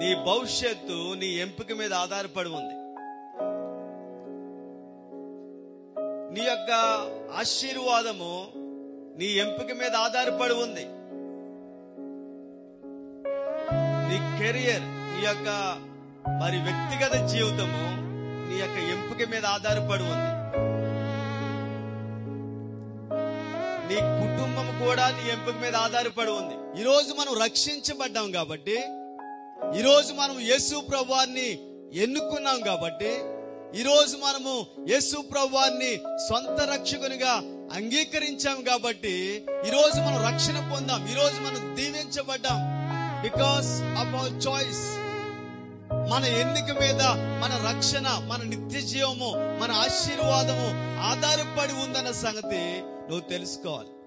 నీ భవిష్యత్తు నీ ఎంపిక మీద ఆధారపడి ఉంది. నీ యొక్క ఆశీర్వాదము నీ ఎంపిక మీద ఆధారపడి ఉంది. నీ కెరియర్ నీ యొక్క మరి వ్యక్తిగత జీవితము నీ యొక్క ఎంపిక మీద ఆధారపడి ఉంది. నీ కుటుంబం కూడా నీ ఎంపిక మీద ఆధారపడి ఉంది. ఈరోజు మనం రక్షించబడ్డాం కాబట్టి ఈరోజు మనం యేసు ప్రభువాన్ని ఎన్నుకున్నాం కాబట్టి ఈరోజు మనము యేసు ప్రభువాన్ని సొంత రక్షకునిగా అంగీకరించాం కాబట్టి ఈరోజు మనం రక్షణ పొందాం ఈరోజు మనం దీవించబడ్డాం. బికాస్ ఆఫ్ అవర్ చాయిస్ మన ఎన్నిక మీద మన రక్షణ మన నిత్య జీవము మన ఆశీర్వాదము ఆధారపడి ఉందన్న సంగతి నువ్వు తెలుసుకోవాలి.